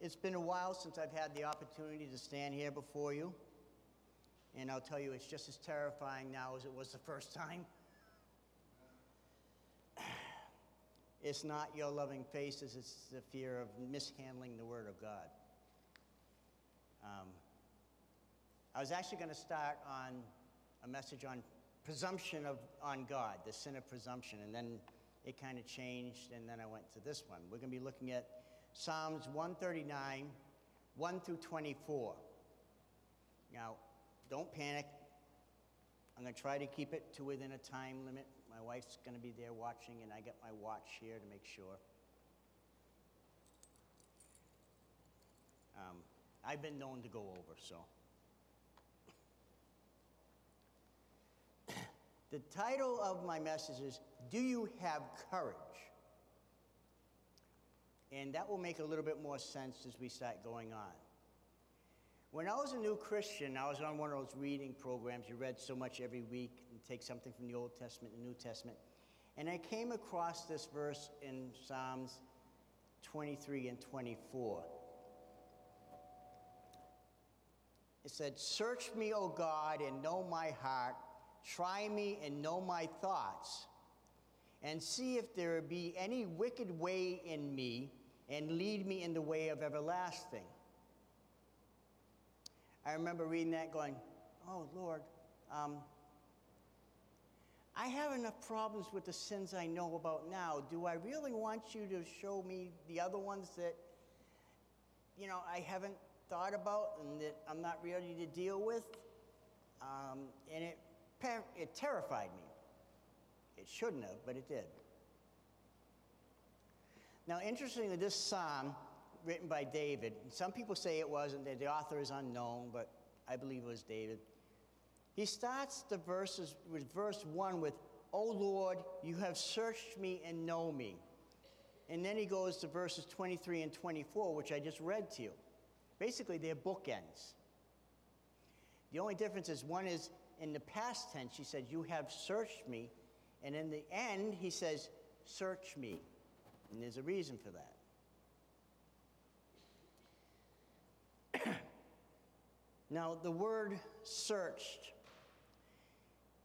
It's been a while since I've had the opportunity to stand here before you. And I'll tell you, it's just as terrifying now as it was the first time. It's not your loving faces, it's the fear of mishandling the Word of God. Um, I was actually going to start on a message on presumption of, on God, the sin of presumption, and then it kind of changed, and then I went to this one. We're going to be looking at Psalms 139, 1 through 24. Now, don't panic. I'm going to try to keep it to within a time limit. My wife's going to be there watching, and I got my watch here to make sure. Um, I've been known to go over, so. the title of my message is Do You Have Courage? And that will make a little bit more sense as we start going on. When I was a new Christian, I was on one of those reading programs. You read so much every week and take something from the Old Testament and New Testament. And I came across this verse in Psalms 23 and 24. It said, Search me, O God, and know my heart. Try me and know my thoughts. And see if there be any wicked way in me, and lead me in the way of everlasting. I remember reading that going, oh, Lord, um, I have enough problems with the sins I know about now. Do I really want you to show me the other ones that, you know, I haven't thought about and that I'm not ready to deal with? Um, and it, it terrified me. It shouldn't have, but it did. Now, interestingly, this psalm written by David. Some people say it wasn't, that the author is unknown, but I believe it was David. He starts the verses with verse 1 with, O Lord, you have searched me and know me. And then he goes to verses 23 and 24, which I just read to you. Basically, they're bookends. The only difference is one is in the past tense, he said, You have searched me. And in the end, he says, Search me. And there's a reason for that. Now, the word searched,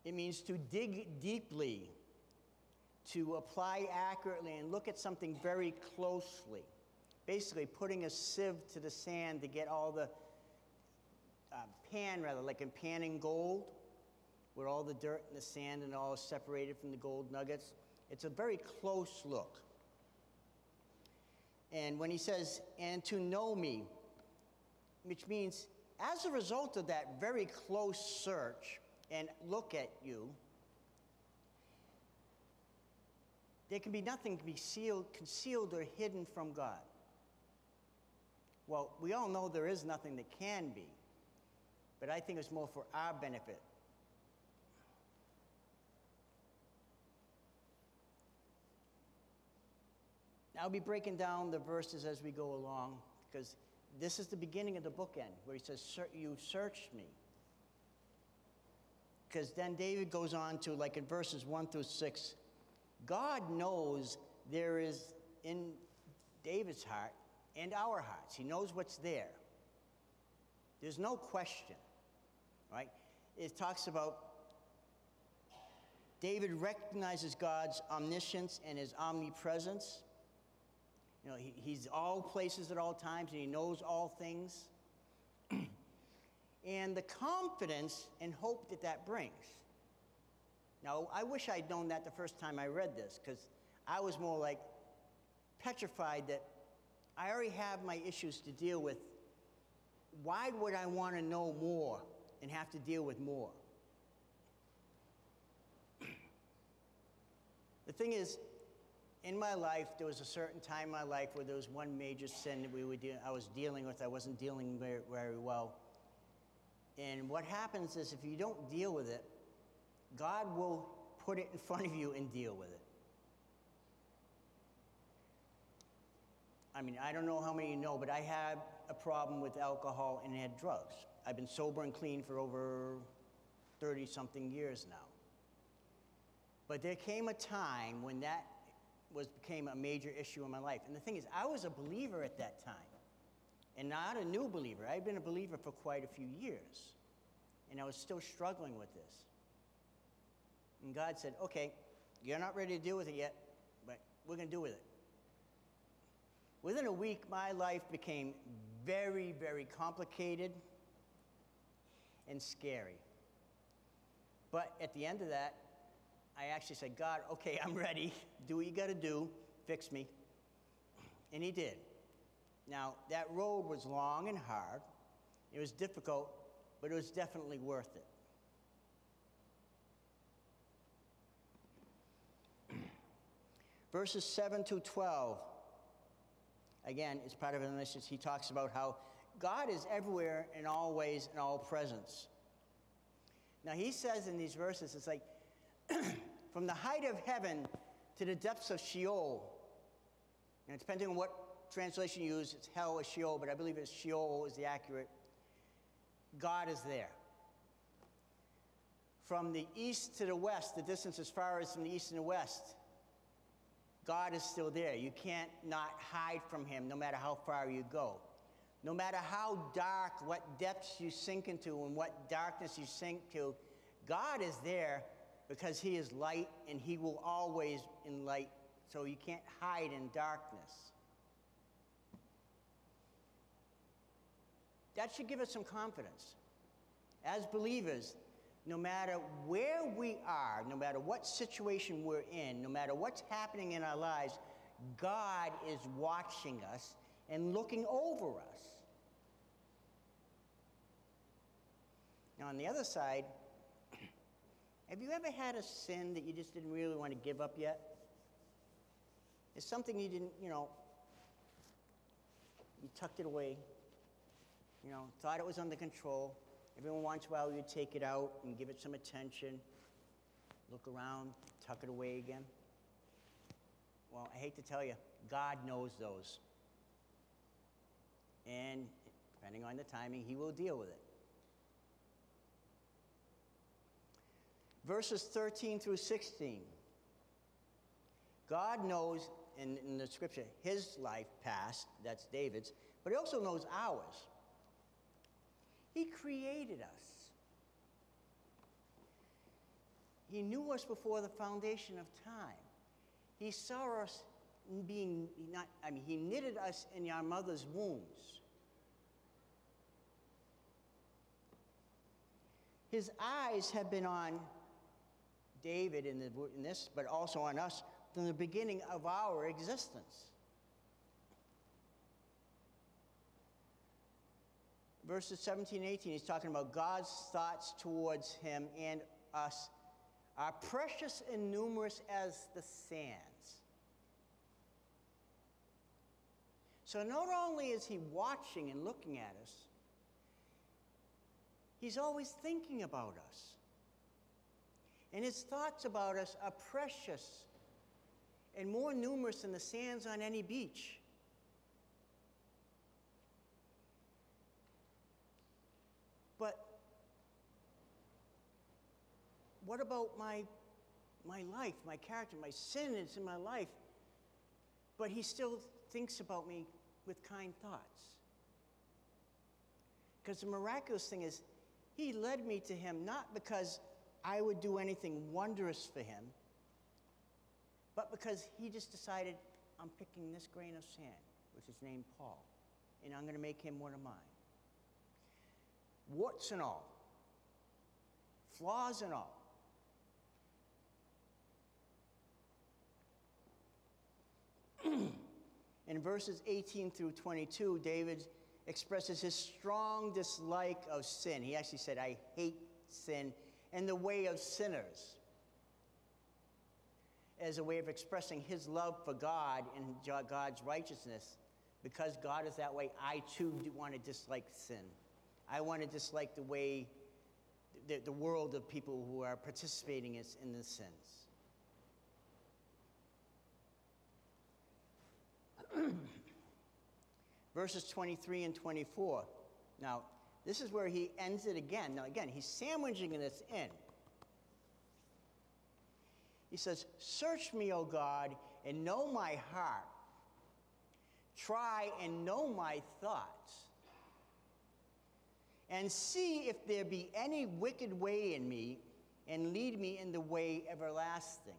it means to dig deeply, to apply accurately, and look at something very closely. Basically, putting a sieve to the sand to get all the uh, pan, rather, like in panning gold, where all the dirt and the sand and all is separated from the gold nuggets. It's a very close look. And when he says, and to know me, which means as a result of that very close search and look at you, there can be nothing to be sealed, concealed or hidden from God. Well, we all know there is nothing that can be, but I think it's more for our benefit. I'll be breaking down the verses as we go along because this is the beginning of the bookend where he says, You searched me. Because then David goes on to, like in verses 1 through 6, God knows there is in David's heart and our hearts. He knows what's there. There's no question, right? It talks about David recognizes God's omniscience and his omnipresence. You know, he, he's all places at all times and he knows all things. and the confidence and hope that that brings. Now, I wish I'd known that the first time I read this because I was more like petrified that I already have my issues to deal with. Why would I want to know more and have to deal with more? the thing is, in my life, there was a certain time in my life where there was one major sin that we were de- I was dealing with. I wasn't dealing very, very well. And what happens is if you don't deal with it, God will put it in front of you and deal with it. I mean, I don't know how many you know, but I had a problem with alcohol and had drugs. I've been sober and clean for over 30 something years now. But there came a time when that was became a major issue in my life. And the thing is, I was a believer at that time. and not a new believer. I'd been a believer for quite a few years, and I was still struggling with this. And God said, Okay, you're not ready to deal with it yet, but we're going to deal with it. Within a week, my life became very, very complicated and scary. But at the end of that, I actually said, God, okay, I'm ready. Do what you got to do. Fix me. And He did. Now, that road was long and hard. It was difficult, but it was definitely worth it. Verses 7 to 12. Again, it's part of an initiative. He talks about how God is everywhere in all ways in all presence. Now, he says in these verses, it's like, from the height of heaven to the depths of Sheol. And depending on what translation you use, it's hell or Sheol, but I believe it's Sheol is the accurate. God is there. From the east to the west, the distance as far as from the east and the west, God is still there. You can't not hide from him no matter how far you go. No matter how dark, what depths you sink into and what darkness you sink to, God is there because he is light and he will always in light. So you can't hide in darkness. That should give us some confidence. As believers, no matter where we are, no matter what situation we're in, no matter what's happening in our lives, God is watching us and looking over us. Now, on the other side, have you ever had a sin that you just didn't really want to give up yet? It's something you didn't, you know, you tucked it away, you know, thought it was under control. Every once in a while, you'd take it out and give it some attention, look around, tuck it away again. Well, I hate to tell you, God knows those. And depending on the timing, He will deal with it. Verses 13 through 16. God knows in, in the scripture his life past, that's David's, but he also knows ours. He created us. He knew us before the foundation of time. He saw us being not, I mean, he knitted us in our mother's wombs. His eyes have been on David in, the, in this, but also on us from the beginning of our existence. verses 17 and 18, he's talking about God's thoughts towards him and us are precious and numerous as the sands. So not only is he watching and looking at us, he's always thinking about us. And his thoughts about us are precious and more numerous than the sands on any beach. But what about my, my life, my character, my sin is in my life? But he still thinks about me with kind thoughts. Because the miraculous thing is, he led me to him not because I would do anything wondrous for him, but because he just decided, I'm picking this grain of sand, which is named Paul, and I'm going to make him one of mine warts and all, flaws and all. In verses 18 through 22, David expresses his strong dislike of sin. He actually said, I hate sin and the way of sinners as a way of expressing his love for God and God's righteousness. Because God is that way, I too do want to dislike sin. I want to dislike the way, the, the world of people who are participating in, in the sins. Verses 23 and 24. Now, this is where he ends it again. Now, again, he's sandwiching this in. He says, Search me, O God, and know my heart. Try and know my thoughts. And see if there be any wicked way in me, and lead me in the way everlasting.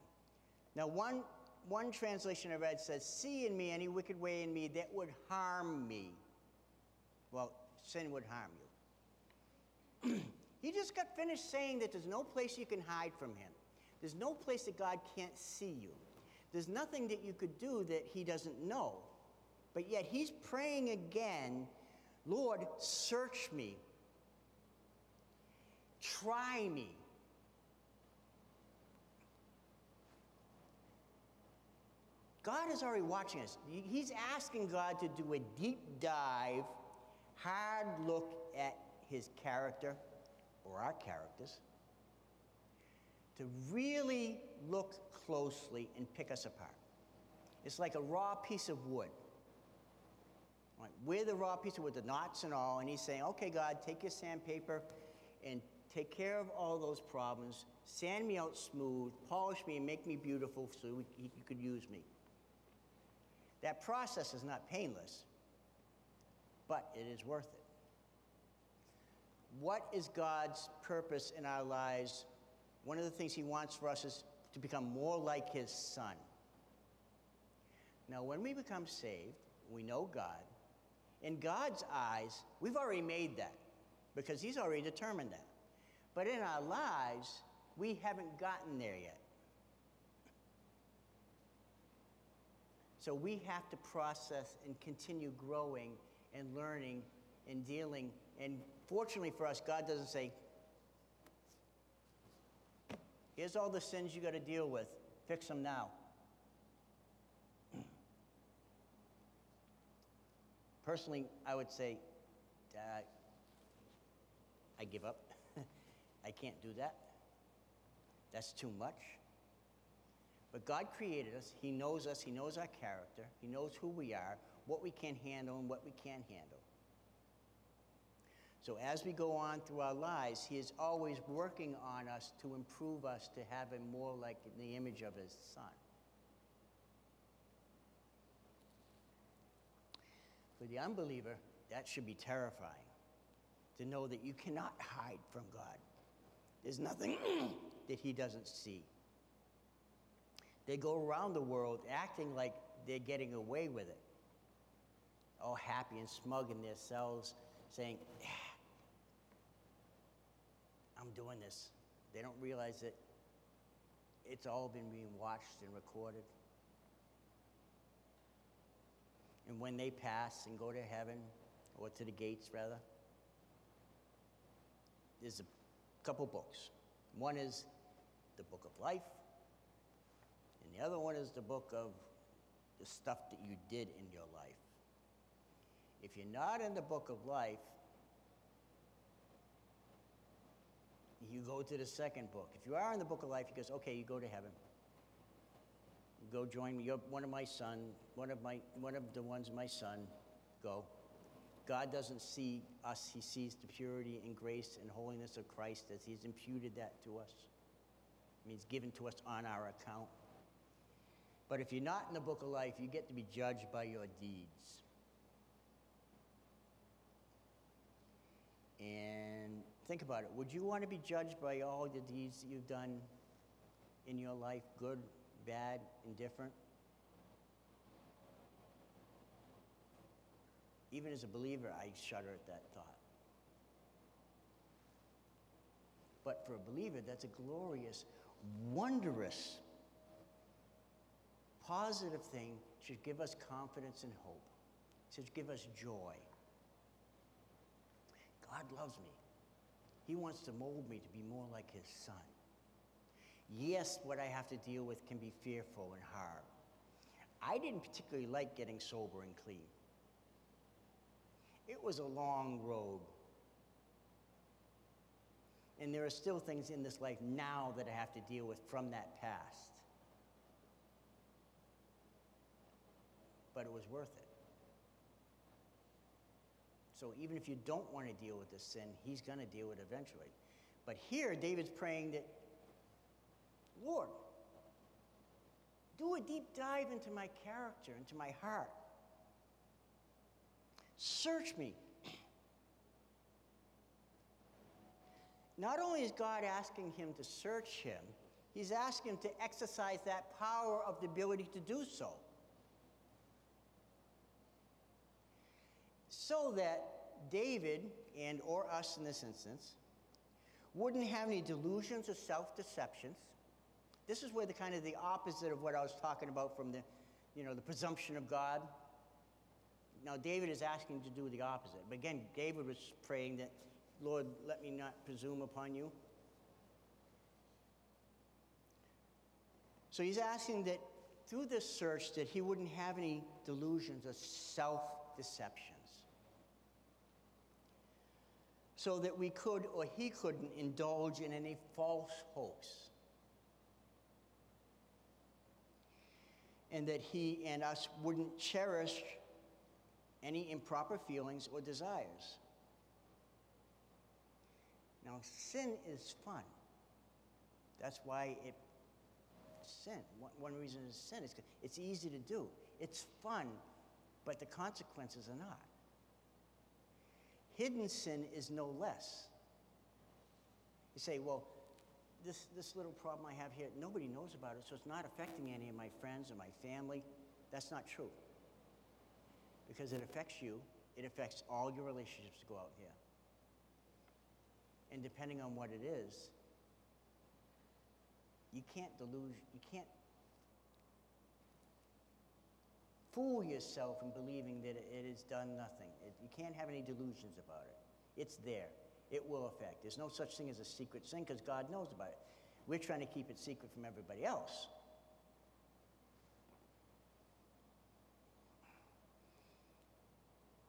Now, one, one translation I read says, See in me any wicked way in me that would harm me. Well, sin would harm you. he just got finished saying that there's no place you can hide from him, there's no place that God can't see you. There's nothing that you could do that he doesn't know. But yet he's praying again Lord, search me, try me. God is already watching us. He's asking God to do a deep dive, hard look at his character or our characters, to really look closely and pick us apart. It's like a raw piece of wood. Right? We're the raw piece of wood, the knots and all, and he's saying, okay, God, take your sandpaper and take care of all those problems, sand me out smooth, polish me, and make me beautiful so you could use me. That process is not painless, but it is worth it. What is God's purpose in our lives? One of the things He wants for us is to become more like His Son. Now, when we become saved, we know God. In God's eyes, we've already made that because He's already determined that. But in our lives, we haven't gotten there yet. So we have to process and continue growing and learning and dealing. And fortunately for us, God doesn't say, here's all the sins you got to deal with, fix them now. Personally, I would say, uh, I give up. I can't do that. That's too much. But God created us. He knows us. He knows our character. He knows who we are, what we can handle, and what we can't handle. So as we go on through our lives, He is always working on us to improve us to have Him more like the image of His Son. For the unbeliever, that should be terrifying to know that you cannot hide from God. There's nothing that He doesn't see. They go around the world acting like they're getting away with it, all happy and smug in their cells, saying, I'm doing this. They don't realize that it's all been being watched and recorded. And when they pass and go to heaven, or to the gates rather, there's a couple books. One is the book of life, and the other one is the book of the stuff that you did in your life. If you're not in the book of life, you go to the second book. If you are in the book of life, he goes, okay, you go to heaven. Go join me. You're one of my son, one of my one of the ones my son. Go. God doesn't see us, he sees the purity and grace and holiness of Christ as he's imputed that to us. It means given to us on our account. But if you're not in the book of life, you get to be judged by your deeds. And think about it. Would you want to be judged by all the deeds that you've done in your life, good, bad, indifferent? Even as a believer, I shudder at that thought. But for a believer, that's a glorious, wondrous positive thing should give us confidence and hope, should give us joy. God loves me. He wants to mold me to be more like His Son. Yes, what I have to deal with can be fearful and hard. I didn't particularly like getting sober and clean. It was a long road. And there are still things in this life now that I have to deal with from that past. but it was worth it. So even if you don't want to deal with this sin, he's going to deal with it eventually. But here, David's praying that, Lord, do a deep dive into my character, into my heart. Search me. Not only is God asking him to search him, he's asking him to exercise that power of the ability to do so. So that David and or us in this instance wouldn't have any delusions or self-deceptions. This is where the kind of the opposite of what I was talking about from the, you know, the presumption of God. Now David is asking to do the opposite. But again, David was praying that, Lord, let me not presume upon you. So he's asking that through this search that he wouldn't have any delusions or self-deceptions. So that we could or he couldn't indulge in any false hopes. And that he and us wouldn't cherish any improper feelings or desires. Now, sin is fun. That's why it sin. One, reason is sin is because it's easy to do. It's fun, but the consequences are not. Hidden sin is no less. You say, well, this, this little problem I have here, nobody knows about it, so it's not affecting any of my friends or my family. That's not true. Because it affects you, it affects all your relationships to go out here. And depending on what it is, you can't delude, you can't fool yourself in believing that it has done nothing. It, you can't have any delusions about it. It's there. It will affect. There's no such thing as a secret sin because God knows about it. We're trying to keep it secret from everybody else.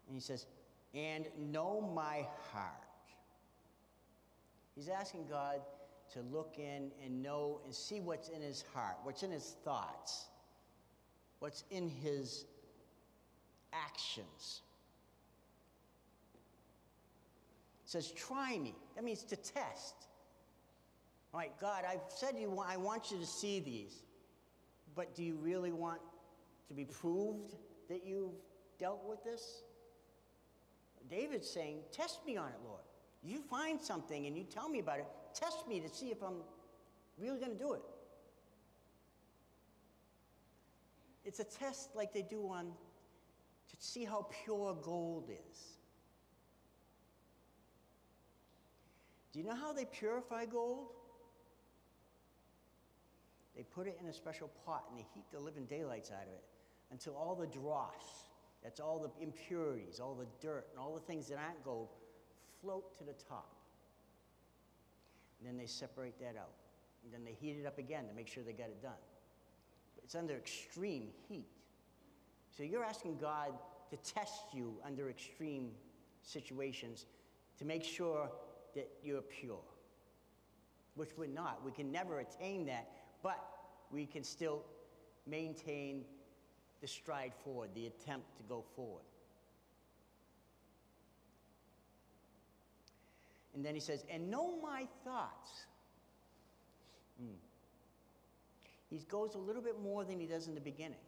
And he says, and know my heart. He's asking God to look in and know and see what's in his heart, what's in his thoughts, what's in his actions. It says, try me. That means to test. All right, God, I've said you I want you to see these, but do you really want to be proved that you've dealt with this? David's saying, Test me on it, Lord. You find something and you tell me about it. Test me to see if I'm really going to do it. It's a test like they do on to see how pure gold is. Do you know how they purify gold? They put it in a special pot and they heat the living daylights out of it until all the dross, that's all the impurities, all the dirt, and all the things that aren't gold, float to the top. And then they separate that out. And then they heat it up again to make sure they got it done. It's under extreme heat. So you're asking God to test you under extreme situations to make sure that you're pure, which we're not. We can never attain that, but we can still maintain the stride forward, the attempt to go forward. And then he says, and know my thoughts. Mm. He goes a little bit more than he does in the beginning.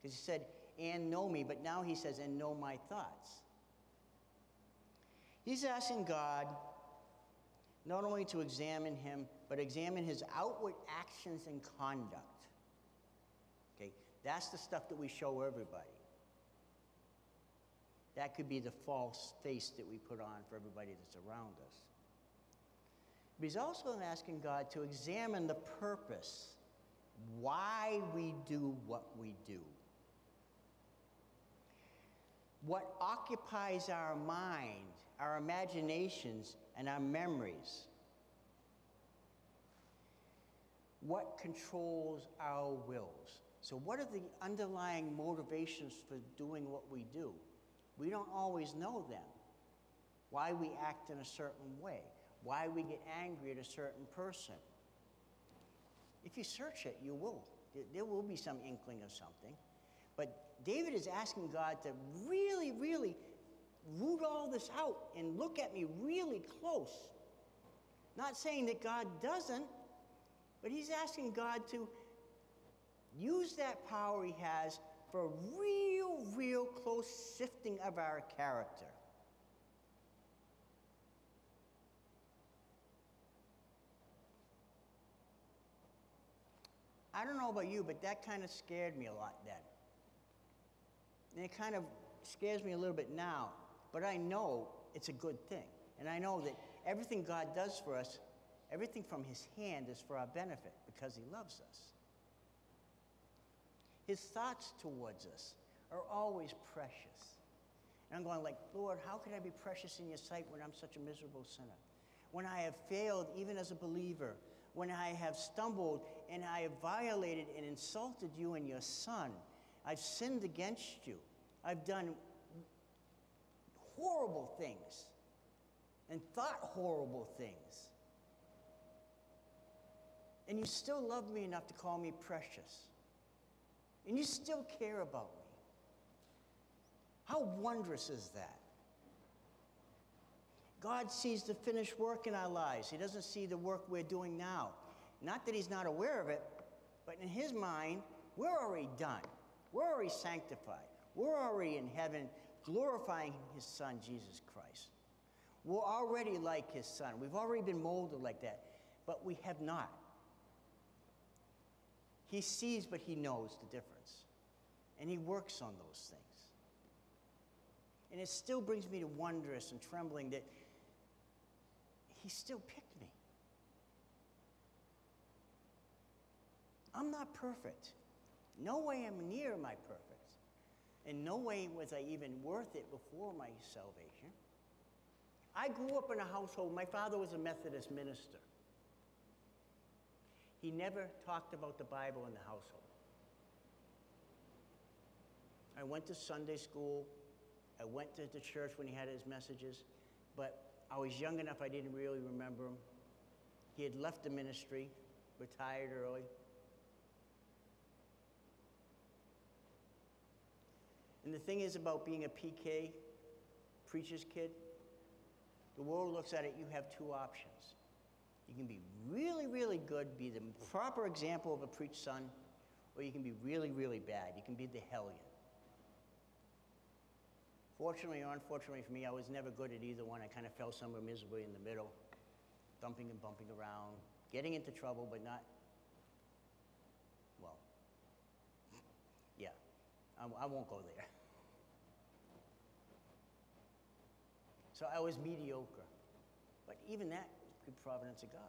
Because he said, and know me, but now he says, and know my thoughts. He's asking God not only to examine him, but examine his outward actions and conduct. Okay, that's the stuff that we show everybody. That could be the false face that we put on for everybody that's around us. But he's also asking God to examine the purpose, why we do what we do. What occupies our mind, our imaginations, and our memories. What controls our wills. So, what are the underlying motivations for doing what we do? We don't always know them. Why we act in a certain way, why we get angry at a certain person. If you search it, you will. There will be some inkling of something. But David is asking God to really, really root all this out and look at me really close. Not saying that God doesn't, but he's asking God to use that power he has for real, real close sifting of our character. I don't know about you, but that kind of scared me a lot then. And it kind of scares me a little bit now, but I know it's a good thing. And I know that everything God does for us, everything from His hand is for our benefit because He loves us. His thoughts towards us are always precious. And I'm going like, Lord, how can I be precious in your sight when I'm such a miserable sinner? When I have failed even as a believer, when I have stumbled and I have violated and insulted you and your son, I've sinned against you. I've done horrible things and thought horrible things. And you still love me enough to call me precious. And you still care about me. How wondrous is that? God sees the finished work in our lives. He doesn't see the work we're doing now. Not that He's not aware of it, but in His mind, we're already done. We're already sanctified. We're already in heaven glorifying His Son, Jesus Christ. We're already like His Son. We've already been molded like that, but we have not. He sees, but He knows the difference. And He works on those things. And it still brings me to wondrous and trembling that He still picked me. I'm not perfect. No way am near my perfect. In no way was I even worth it before my salvation. I grew up in a household, my father was a Methodist minister. He never talked about the Bible in the household. I went to Sunday school. I went to the church when he had his messages, but I was young enough I didn't really remember him. He had left the ministry, retired early. And the thing is about being a PK, preacher's kid, the world looks at it, you have two options. You can be really, really good, be the proper example of a preached son, or you can be really, really bad. You can be the hellion. Fortunately or unfortunately for me, I was never good at either one. I kind of fell somewhere miserably in the middle, thumping and bumping around, getting into trouble, but not, well, yeah, I, I won't go there. So I was mediocre. But even that was good providence of God.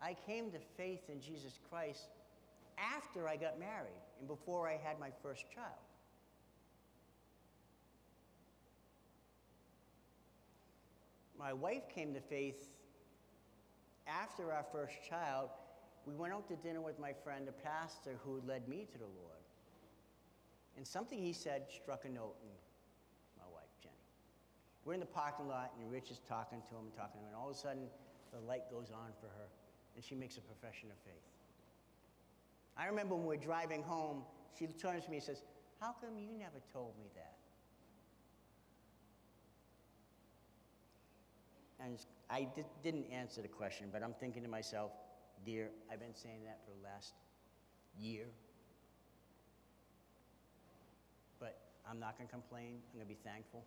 I came to faith in Jesus Christ after I got married and before I had my first child. My wife came to faith after our first child. We went out to dinner with my friend, a pastor who led me to the Lord. And something he said struck a note in we're in the parking lot, and Rich is talking to him and talking to him, and all of a sudden, the light goes on for her, and she makes a profession of faith. I remember when we were driving home, she turns to me and says, How come you never told me that? And I di- didn't answer the question, but I'm thinking to myself, Dear, I've been saying that for the last year. But I'm not going to complain. I'm going to be thankful.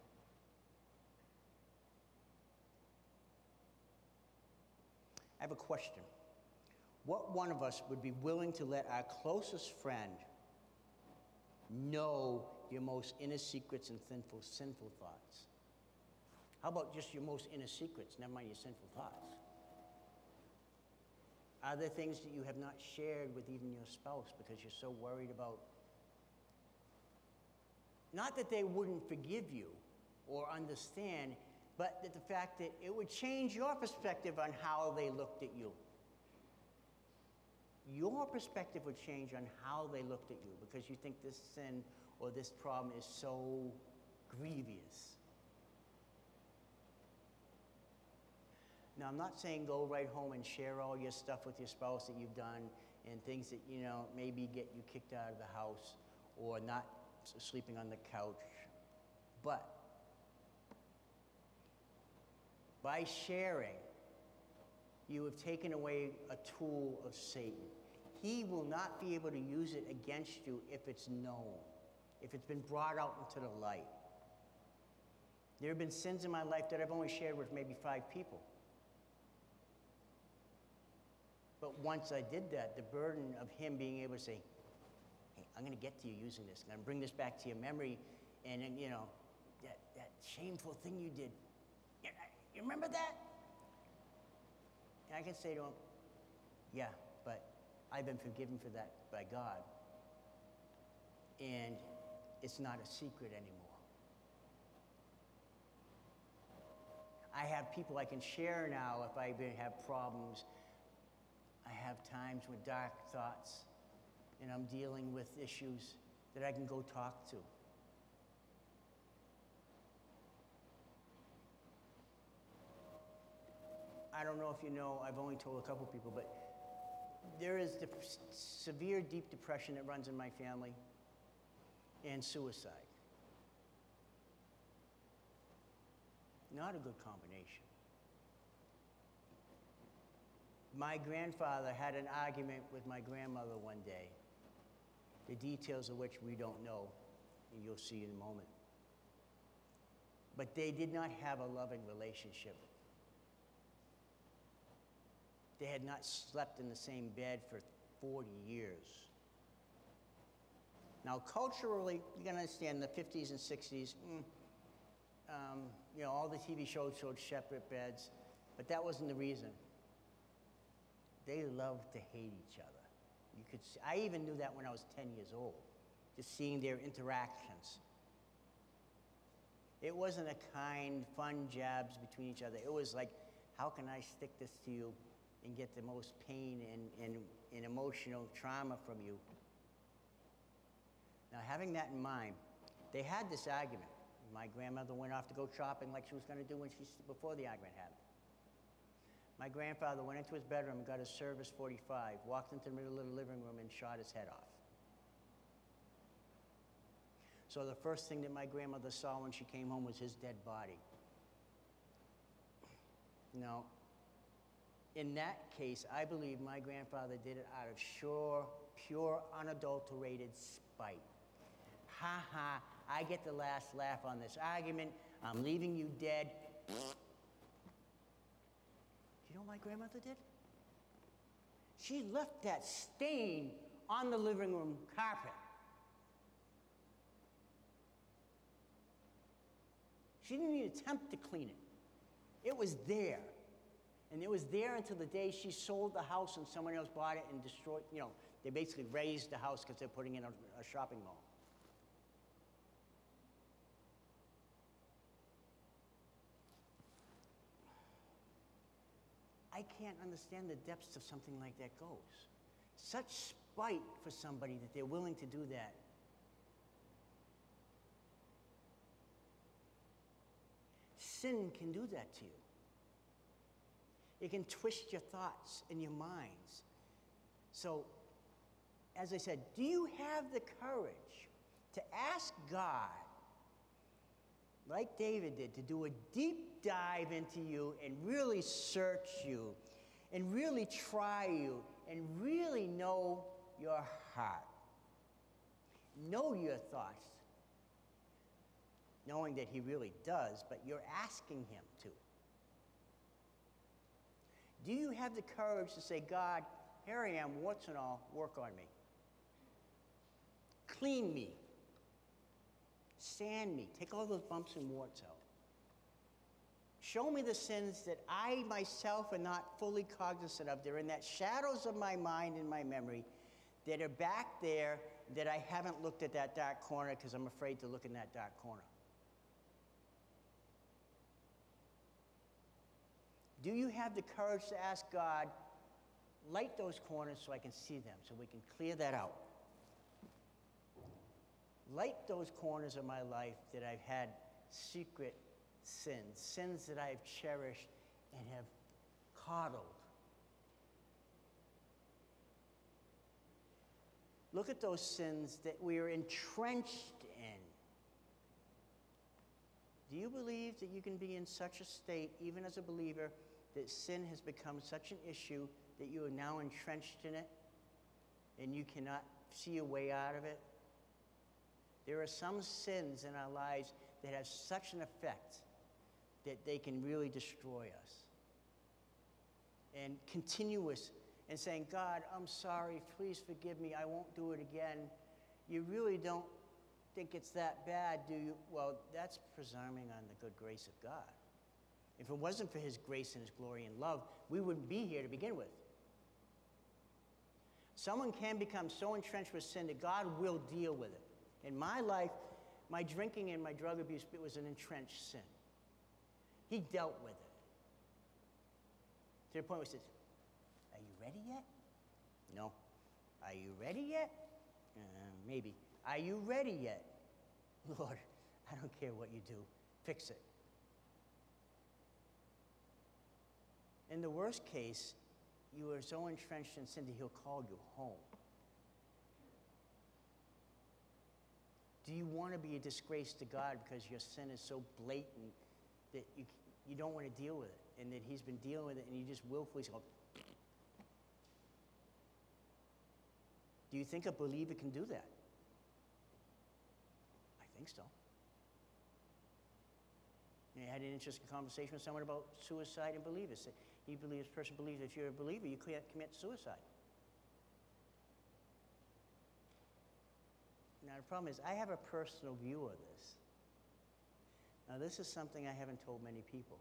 I have a question. What one of us would be willing to let our closest friend know your most inner secrets and sinful, sinful thoughts? How about just your most inner secrets, never mind your sinful thoughts? Are there things that you have not shared with even your spouse because you're so worried about? Not that they wouldn't forgive you or understand, but that the fact that it would change your perspective on how they looked at you. Your perspective would change on how they looked at you because you think this sin or this problem is so grievous. Now, I'm not saying go right home and share all your stuff with your spouse that you've done and things that, you know, maybe get you kicked out of the house or not sleeping on the couch. But by sharing, you have taken away a tool of Satan. He will not be able to use it against you if it's known. if it's been brought out into the light. There have been sins in my life that I've only shared with maybe five people. But once I did that, the burden of him being able to say, hey, I'm going to get to you using this. I'm going to bring this back to your memory. And, then, you know, that, that shameful thing you did. You remember that? And I can say to him, yeah, but I've been forgiven for that by God. And it's not a secret anymore. I have people I can share now if I have problems. I have times with dark thoughts and I'm dealing with issues that I can go talk to. I don't know if you know, I've only told a couple people, but there is the severe deep depression that runs in my family and suicide. Not a good combination. My grandfather had an argument with my grandmother one day, the details of which we don't know, and you'll see in a moment. But they did not have a loving relationship. They had not slept in the same bed for 40 years. Now, culturally, you can understand the 50s and 60s, mm, um, you know, all the TV shows showed separate beds, but that wasn't the reason. They loved to hate each other. You could see, I even knew that when I was 10 years old, just seeing their interactions. It wasn't a kind, fun jabs between each other. It was like, how can I stick this to you and get the most pain and, and, and emotional trauma from you? Now, having that in mind, they had this argument. My grandmother went off to go shopping like she was going to do when she, before the argument happened. My grandfather went into his bedroom got his service 45, walked into the middle of the living room and shot his head off. So the first thing that my grandmother saw when she came home was his dead body. Now, in that case, I believe my grandfather did it out of sure, pure, unadulterated spite. Ha ha, I get the last laugh on this argument. I'm leaving you dead. You know what my grandmother did? She left that stain on the living room carpet. She didn't even attempt to clean it. It was there. And it was there until the day she sold the house and someone else bought it and destroyed, you know, they basically razed the house because they're putting in a, a shopping mall. I can't understand the depths of something like that goes. Such spite for somebody that they're willing to do that. Sin can do that to you. It can twist your thoughts and your minds. So, as I said, do you have the courage to ask God, like David did, to do a deep dive into you and really search you and really try you and really know your heart? Know your thoughts, knowing that He really does, but you're asking Him to. Do you have the courage to say, God, here I am, warts and all, work on me? Clean me. Sand me. Take all those bumps and warts out. Show me the sins that I myself am not fully cognizant of. They're in that shadows of my mind and my memory that are back there that I haven't looked at that dark corner because I'm afraid to look in that dark corner. Do you have the courage to ask God, light those corners so I can see them, so we can clear that out? Light those corners of my life that I've had secret sins, sins that I have cherished and have coddled. Look at those sins that we are entrenched in. Do you believe that you can be in such a state, even as a believer, that sin has become such an issue that you are now entrenched in it and you cannot see a way out of it? There are some sins in our lives that have such an effect that they can really destroy us. And continuous and saying, God, I'm sorry, please forgive me, I won't do it again. You really don't think it's that bad, do you? Well, that's presuming on the good grace of God. If it wasn't for His grace and His glory and love, we wouldn't be here to begin with. Someone can become so entrenched with sin that God will deal with it. In my life, my drinking and my drug abuse it was an entrenched sin. He dealt with it. To the point where he says, Are you ready yet? No. Are you ready yet? Uh, maybe. Are you ready yet? Lord, I don't care what you do. Fix it. In the worst case, you are so entrenched in sin that he'll call you home. Do you want to be a disgrace to God because your sin is so blatant that you, you don't want to deal with it and that He's been dealing with it and you just willfully go, oh. Do you think a believer can do that? I think so. I had an interesting conversation with someone about suicide and believers. He believes, person believes if you're a believer, you can't commit suicide. Now, the problem is, I have a personal view of this. Now, this is something I haven't told many people.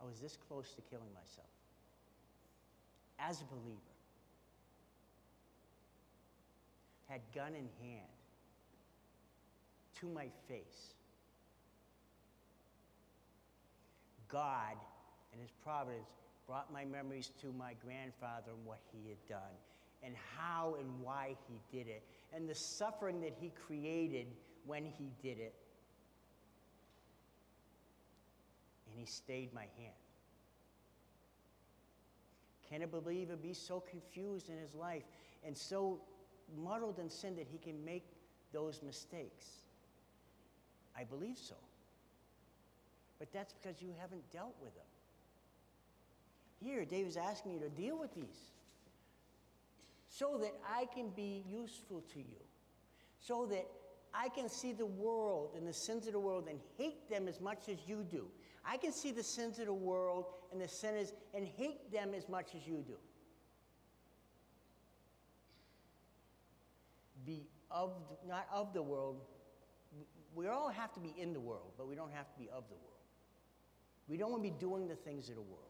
I was this close to killing myself as a believer. Had gun in hand to my face. God and His providence brought my memories to my grandfather and what he had done, and how and why he did it, and the suffering that he created when he did it. And he stayed my hand. Can a believer be so confused in his life and so muddled in sin that he can make those mistakes? I believe so. But that's because you haven't dealt with them. Here, David's asking you to deal with these so that I can be useful to you, so that I can see the world and the sins of the world and hate them as much as you do. I can see the sins of the world and the sinners and hate them as much as you do. Be of, not of the world. We all have to be in the world, but we don't have to be of the world. We don't want to be doing the things of the world.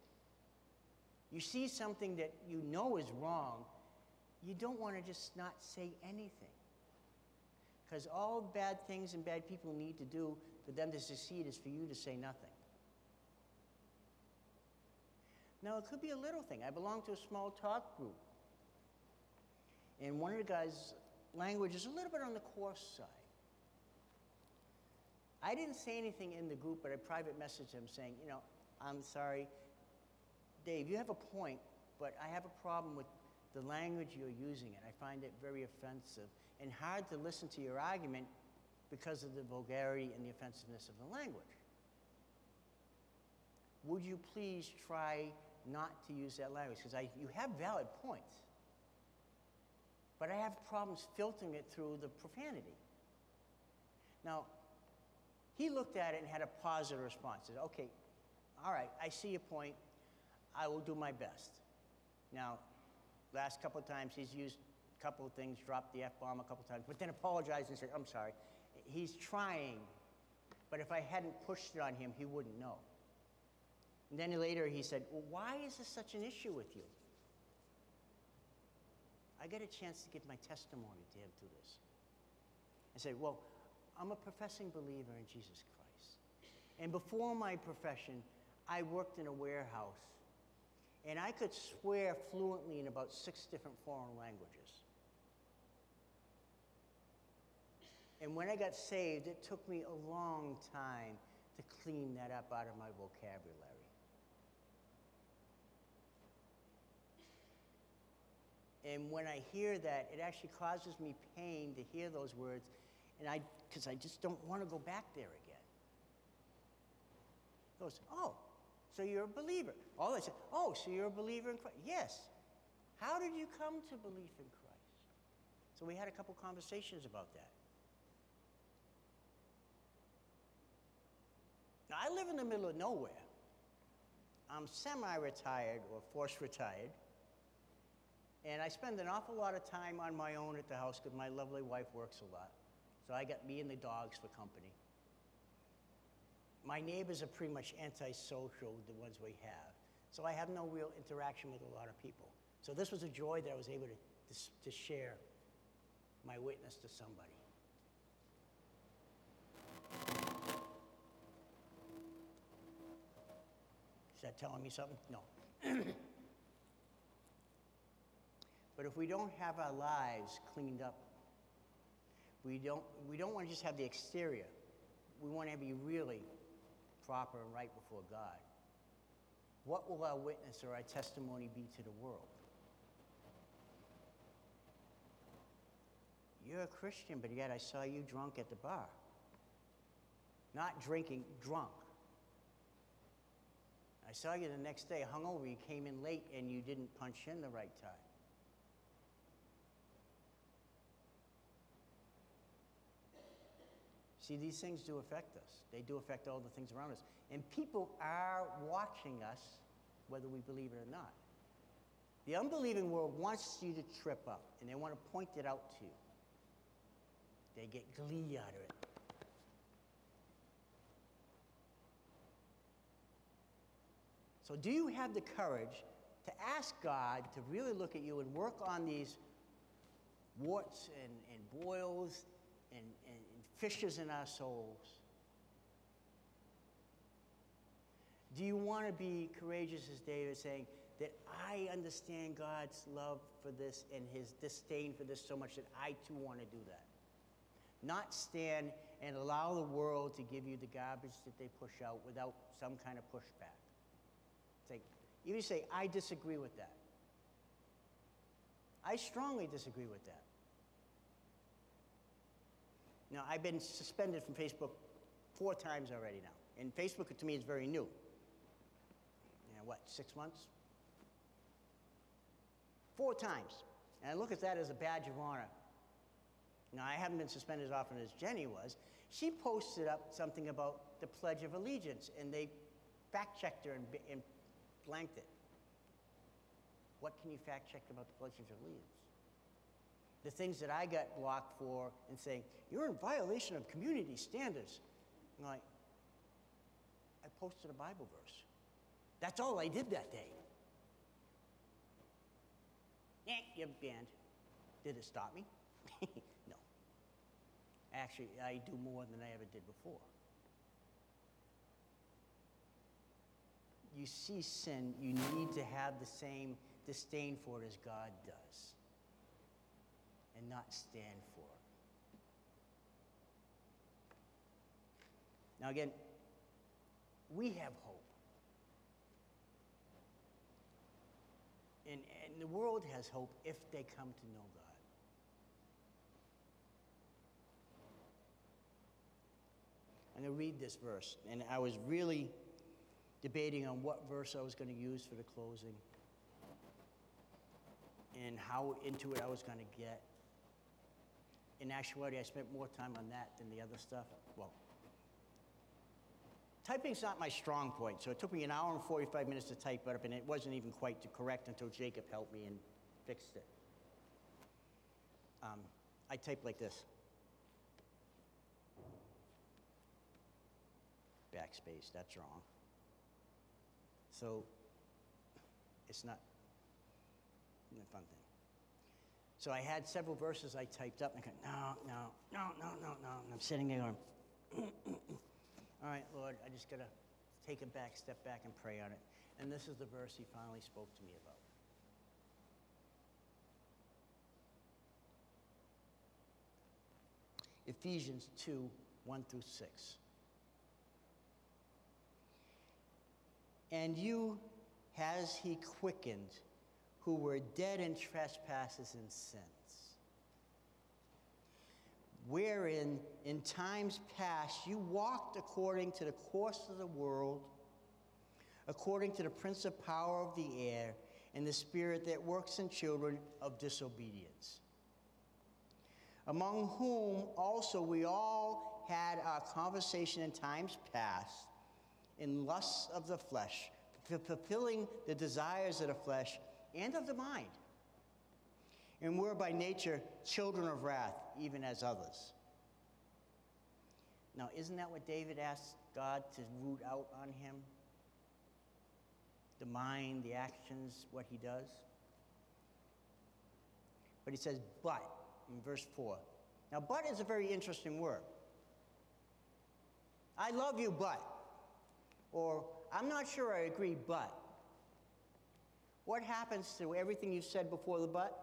You see something that you know is wrong, you don't want to just not say anything. Because all bad things and bad people need to do for them to succeed is for you to say nothing. Now, it could be a little thing. I belong to a small talk group. And one of the guys' language is a little bit on the coarse side. I didn't say anything in the group, but I private messaged him saying, you know, I'm sorry, Dave, you have a point, but I have a problem with the language you're using, it. I find it very offensive and hard to listen to your argument because of the vulgarity and the offensiveness of the language. Would you please try not to use that language? Because you have valid points, but I have problems filtering it through the profanity. Now, he looked at it and had a positive response. He said, okay, all right, I see your point. I will do my best. Now, last couple of times he's used a couple of things, dropped the F bomb a couple of times, but then apologized and said, I'm sorry. He's trying, but if I hadn't pushed it on him, he wouldn't know. And then later he said, Well, why is this such an issue with you? I got a chance to give my testimony to him through this. I said, Well, I'm a professing believer in Jesus Christ. And before my profession, I worked in a warehouse and I could swear fluently in about six different foreign languages. And when I got saved, it took me a long time to clean that up out of my vocabulary. And when I hear that, it actually causes me pain to hear those words, and I, because I just don't want to go back there again. He goes, oh, so you're a believer. All said Oh, so you're a believer in Christ. Yes. How did you come to belief in Christ? So we had a couple conversations about that. Now, I live in the middle of nowhere. I'm semi retired or forced retired. And I spend an awful lot of time on my own at the house because my lovely wife works a lot. So I got me and the dogs for company. My neighbors are pretty much antisocial, the ones we have. So I have no real interaction with a lot of people. So this was a joy that I was able to, to, to share my witness to somebody. Is that telling me something? No. but if we don't have our lives cleaned up, we don't, we don't want to just have the exterior. We want to be really proper and right before God. What will our witness or our testimony be to the world? You're a Christian, but yet I saw you drunk at the bar. Not drinking, drunk. I saw you the next day hungover. You came in late and you didn't punch in the right time. See, these things do affect us. They do affect all the things around us. And people are watching us, whether we believe it or not. The unbelieving world wants you to trip up, and they want to point it out to you. They get glee out of it. So, do you have the courage to ask God to really look at you and work on these warts and, and boils fissures in our souls? Do you want to be courageous as David saying that I understand God's love for this and his disdain for this so much that I too want to do that? Not stand and allow the world to give you the garbage that they push out without some kind of pushback. Say, you say, I disagree with that. I strongly disagree with that. Now, I've been suspended from Facebook four times already now. And Facebook to me is very new. Yeah, what, six months? Four times. And I look at that as a badge of honor. Now, I haven't been suspended as often as Jenny was. She posted up something about the Pledge of Allegiance, and they fact checked her and, and blanked it. What can you fact check about the Pledge of Allegiance? The things that I got blocked for and saying, you're in violation of community standards. I'm like, I posted a Bible verse. That's all I did that day. Yeah, you're banned. Did it stop me? no. Actually, I do more than I ever did before. you see sin, you need to have the same disdain for it as God does and not stand for. Now, again, we have hope. And, and the world has hope if they come to know God. I'm going to read this verse, and I was really debating on what verse I was going to use for the closing and how into it I was going to get. In actuality, I spent more time on that than the other stuff. Well, typing's not my strong point, so it took me an hour and 45 minutes to type it up, and it wasn't even quite correct until Jacob helped me and fixed it. Um, I type like this. Backspace, that's wrong. So it's not a fun thing. So I had several verses I typed up and I go, no, no, no, no, no, no. And I'm sitting there going, all right, Lord, I just got to take a back, step back and pray on it. And this is the verse he finally spoke to me about. Ephesians 2 1 through 6. And you has he quickened who were dead in trespasses and sins, wherein in times past you walked according to the course of the world, according to the prince of power of the air, and the spirit that works in children of disobedience, among whom also we all had our conversation in times past in lusts of the flesh, fulfilling the desires of the flesh and of the mind. And we're by nature children of wrath, even as others. Now, isn't that what David asked God to root out on him? The mind, the actions, what he does? But he says, but, in verse 4. Now, but is a very interesting word. I love you, but. Or, I'm not sure I agree, but. What happens to everything you said before the but?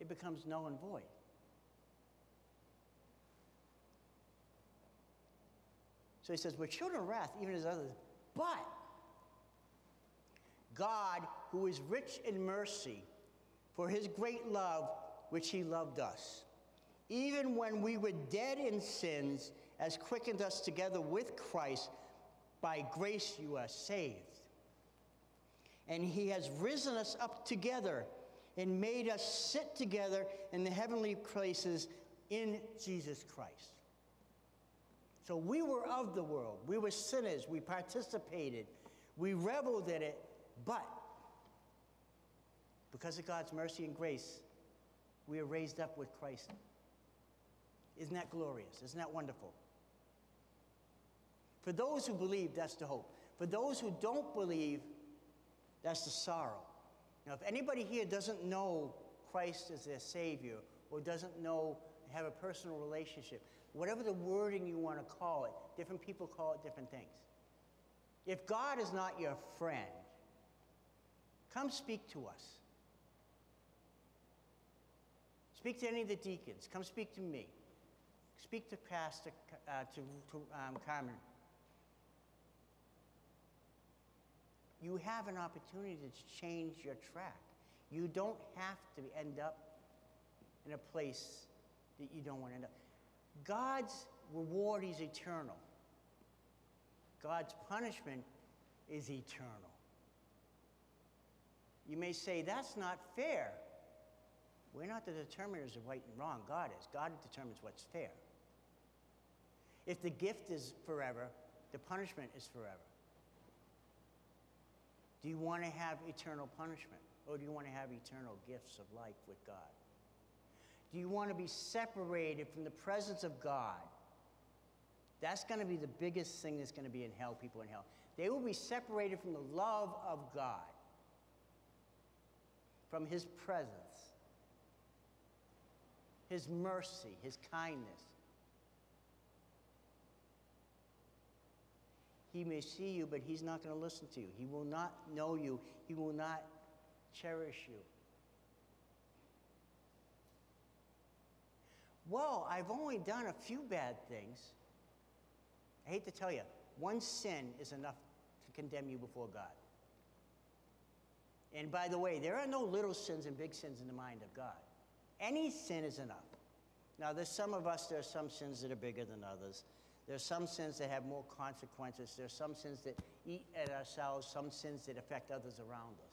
It becomes null and void. So he says, We're children of wrath, even as others. But God, who is rich in mercy, for his great love, which he loved us, even when we were dead in sins, has quickened us together with Christ. By grace you are saved. And he has risen us up together and made us sit together in the heavenly places in Jesus Christ. So we were of the world. We were sinners. We participated. We reveled in it. But because of God's mercy and grace, we are raised up with Christ. Isn't that glorious? Isn't that wonderful? For those who believe, that's the hope. For those who don't believe, that's the sorrow. Now, if anybody here doesn't know Christ as their Savior or doesn't know, have a personal relationship, whatever the wording you want to call it, different people call it different things. If God is not your friend, come speak to us. Speak to any of the deacons. Come speak to me. Speak to Pastor, uh, to, to um, Carmen. You have an opportunity to change your track. You don't have to end up in a place that you don't want to end up. God's reward is eternal. God's punishment is eternal. You may say, that's not fair. We're not the determiners of right and wrong. God is. God determines what's fair. If the gift is forever, the punishment is forever. Do you want to have eternal punishment? Or do you want to have eternal gifts of life with God? Do you want to be separated from the presence of God? That's going to be the biggest thing that's going to be in hell, people in hell. They will be separated from the love of God, from His presence, His mercy, His kindness. He may see you, but he's not going to listen to you. He will not know you. He will not cherish you. Well, I've only done a few bad things. I hate to tell you, one sin is enough to condemn you before God. And by the way, there are no little sins and big sins in the mind of God. Any sin is enough. Now, there's some of us, there are some sins that are bigger than others. There's some sins that have more consequences. There's some sins that eat at ourselves, some sins that affect others around us.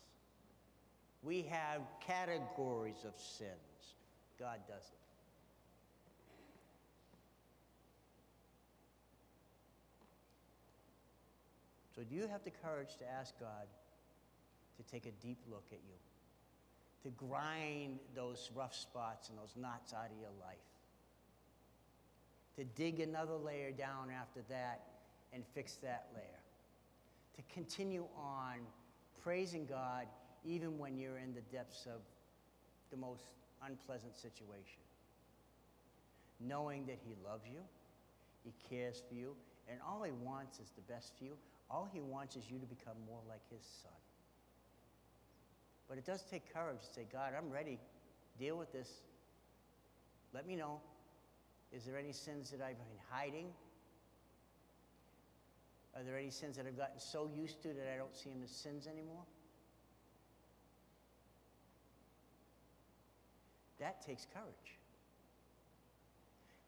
We have categories of sins. God doesn't. So, do you have the courage to ask God to take a deep look at you, to grind those rough spots and those knots out of your life? To dig another layer down after that and fix that layer. To continue on praising God even when you're in the depths of the most unpleasant situation. Knowing that He loves you, He cares for you, and all He wants is the best for you. All He wants is you to become more like His Son. But it does take courage to say, God, I'm ready. Deal with this. Let me know. Is there any sins that I've been hiding? Are there any sins that I've gotten so used to that I don't see them as sins anymore? That takes courage.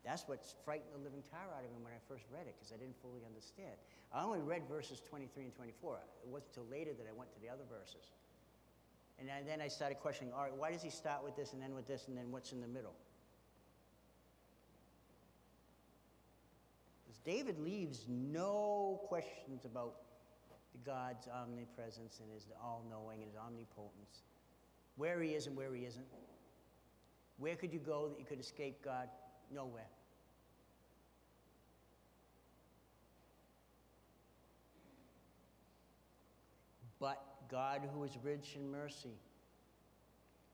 That's what frightened the living tar out of me when I first read it, because I didn't fully understand. I only read verses 23 and 24. It wasn't until later that I went to the other verses. And then I started questioning, all right, why does he start with this and then with this and then what's in the middle? David leaves no questions about God's omnipresence and his all knowing and his omnipotence, where he is and where he isn't. Where could you go that you could escape God? Nowhere. But God, who is rich in mercy,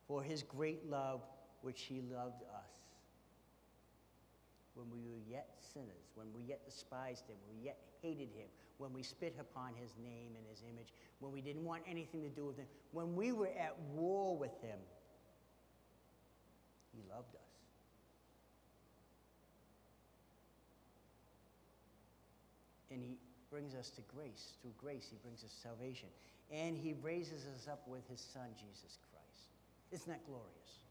for his great love which he loved us, when we were yet sinners, when we yet despised him, when we yet hated him, when we spit upon his name and his image, when we didn't want anything to do with him, when we were at war with him, he loved us. And he brings us to grace. Through grace, he brings us salvation. And he raises us up with his son, Jesus Christ. Isn't that glorious?